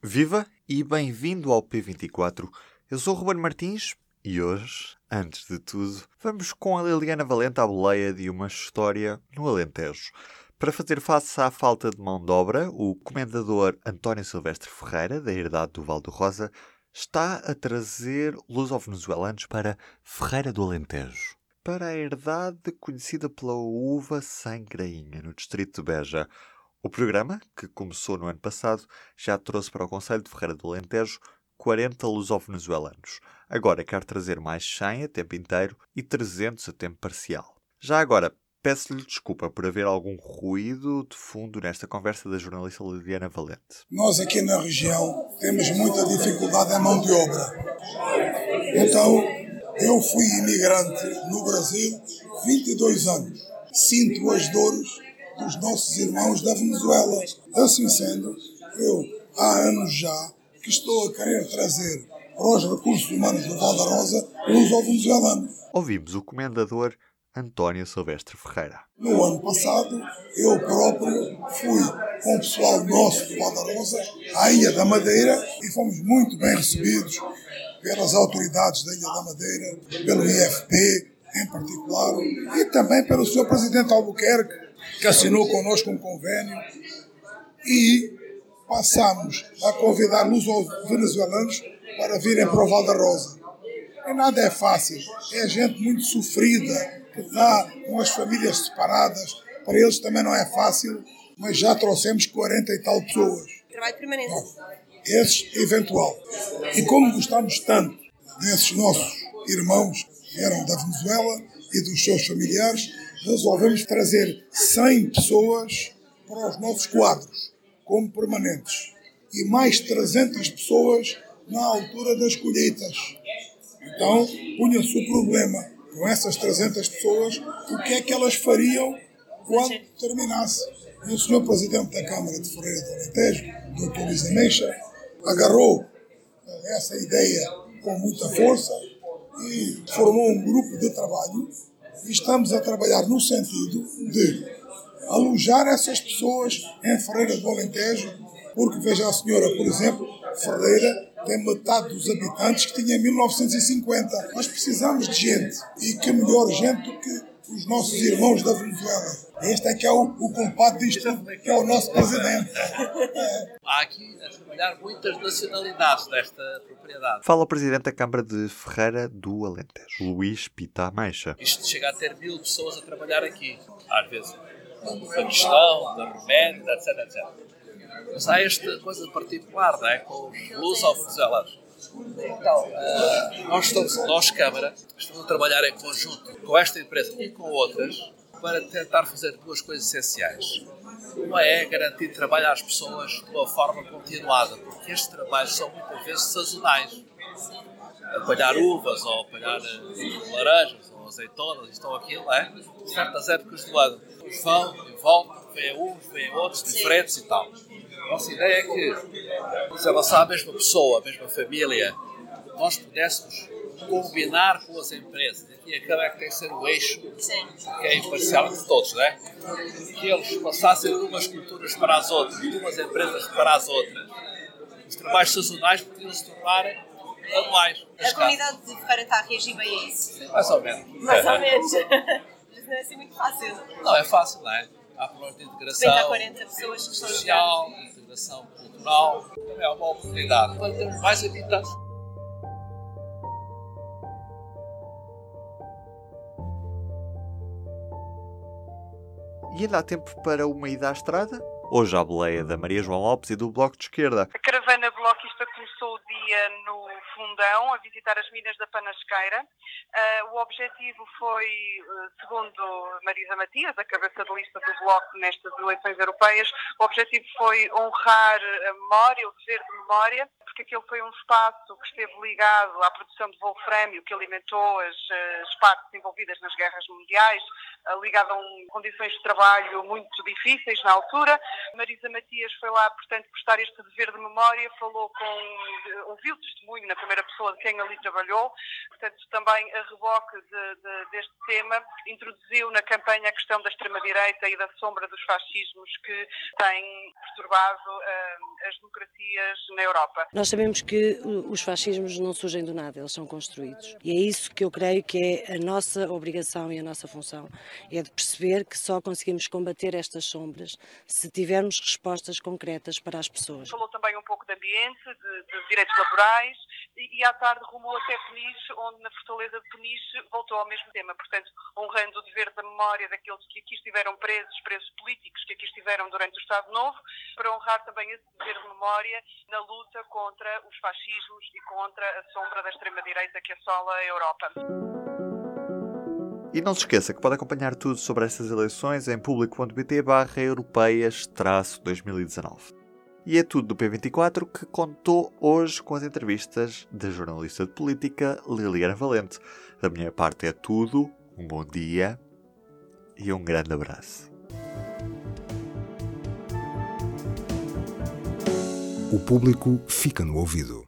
Viva e bem-vindo ao P24. Eu sou o Ruben Martins e hoje, antes de tudo, vamos com a Liliana Valente à boleia de uma história no Alentejo. Para fazer face à falta de mão de obra, o comendador António Silvestre Ferreira, da Herdade do Val do Rosa, está a trazer luso-venezuelanos para Ferreira do Alentejo. Para a herdade conhecida pela uva sem grainha, no distrito de Beja. O programa, que começou no ano passado, já trouxe para o Conselho de Ferreira do Alentejo 40 luso-venezuelanos. Agora quer trazer mais 100 a tempo inteiro e 300 a tempo parcial. Já agora, peço-lhe desculpa por haver algum ruído de fundo nesta conversa da jornalista Liliana Valente. Nós aqui na região temos muita dificuldade em mão de obra. Então, eu fui imigrante no Brasil 22 anos. Sinto as dores dos nossos irmãos da Venezuela. Assim sendo, eu há anos já que estou a querer trazer para os recursos humanos do Val da Rosa os venezuelanos. Ouvimos o comendador António Silvestre Ferreira. No ano passado, eu próprio fui com o pessoal nosso do Val da Rosa à Ilha da Madeira e fomos muito bem recebidos pelas autoridades da Ilha da Madeira, pelo IFP em particular, e também pelo Sr. Presidente Albuquerque, que assinou connosco um convênio e passamos a convidar os venezuelanos para virem para o Val da Rosa. E nada é fácil, é gente muito sofrida, que está com as famílias separadas, para eles também não é fácil, mas já trouxemos 40 e tal pessoas. Trabalho permanente. Esse eventual. E como gostamos tanto desses nossos irmãos que eram da Venezuela e dos seus familiares, resolvemos trazer 100 pessoas para os nossos quadros, como permanentes, e mais 300 pessoas na altura das colheitas. Então, punha-se o problema com essas 300 pessoas, o que é que elas fariam quando terminasse. E o senhor Presidente da Câmara de Ferreira do Alentejo, Dr. Luís Ameixa, agarrou essa ideia com muita força e formou um grupo de trabalho estamos a trabalhar no sentido de alojar essas pessoas em Ferreira do Alentejo, porque veja a senhora, por exemplo, Ferreira tem metade dos habitantes que tinha em 1950. Nós precisamos de gente, e que melhor gente do que os nossos irmãos da Venezuela. Este é que é o, o culpado disto, que é o nosso presidente. Há aqui a trabalhar muitas nacionalidades desta propriedade. Fala o presidente da Câmara de Ferreira do Alentejo, Luís Pita Ameixa. Isto chega a ter mil pessoas a trabalhar aqui, às vezes do Paquistão, da Roménia, etc, etc. Mas há esta coisa particular, não é? Com os luso-venezuelanos. Então, uh, nós, estamos, nós, Câmara, estamos a trabalhar em conjunto com esta empresa e com outras para tentar fazer duas coisas essenciais. Uma é garantir trabalho às pessoas de uma forma continuada, porque estes trabalhos são muitas vezes sazonais. Apanhar uvas, ou apanhar eh, laranjas, ou azeitonas, isto ou aquilo, é? certas épocas do ano. Vão e voltam, vêm uns, vêm outros, diferentes e tal. A nossa ideia é que, se avançar a mesma pessoa, a mesma família, nós pudéssemos combinar com as empresas. E acaba é que tem que ser o eixo que é imparcial entre todos, não é? Que eles passassem de umas culturas para as outras, de umas empresas para as outras. Os trabalhos sazonais podiam se tornar anuais. A comunidade de Ferreira está a reagir bem a isso? Mais ou menos. Mais ou menos. Mas não é assim muito fácil. Não, é fácil, não é? Há problemas de integração. Há 40 pessoas que estão social, integração cultural. Também é uma oportunidade para termos mais habitantes. E ainda há tempo para uma ida à estrada? Hoje a boleia da Maria João Lopes e do Bloco de Esquerda. A caravana bloquista começou o dia no Fundão, a visitar as minas da Panasqueira. Uh, o objetivo foi, uh, segundo Marisa Matias, a cabeça de lista do Bloco nestas eleições europeias, o objetivo foi honrar a memória, o dever de memória, porque aquele foi um espaço que esteve ligado à produção de wolframio que alimentou as, as partes envolvidas nas guerras mundiais, ligado a um, condições de trabalho muito difíceis na altura. Marisa Matias foi lá, portanto, prestar este dever de memória, falou com, ouviu testemunho na primeira pessoa de quem ali trabalhou, portanto, também a reboque de, de, deste tema, introduziu na campanha a questão da extrema-direita e da sombra dos fascismos que têm perturbado uh, as democracias na Europa. Nós sabemos que os fascismos não surgem do nada, eles são construídos. E é isso que eu creio que é a nossa obrigação e a nossa função, é de perceber que só conseguimos combater estas sombras se tivermos respostas concretas para as pessoas. Falou também um pouco de ambiente, de, de direitos laborais e, à tarde rumou até Peniche, onde na Fortaleza de Peniche voltou ao mesmo tema, portanto, honrando o dever da memória daqueles que aqui estiveram presos, presos políticos que aqui estiveram durante o Estado Novo, para honrar também esse dever de memória na luta contra os fascismos e contra a sombra da extrema-direita que assola a Europa. E não se esqueça que pode acompanhar tudo sobre essas eleições em público.pt barra europeias-2019. E é tudo do P24 que contou hoje com as entrevistas da jornalista de política Liliana Valente. Da minha parte é tudo, um bom dia e um grande abraço. O público fica no ouvido.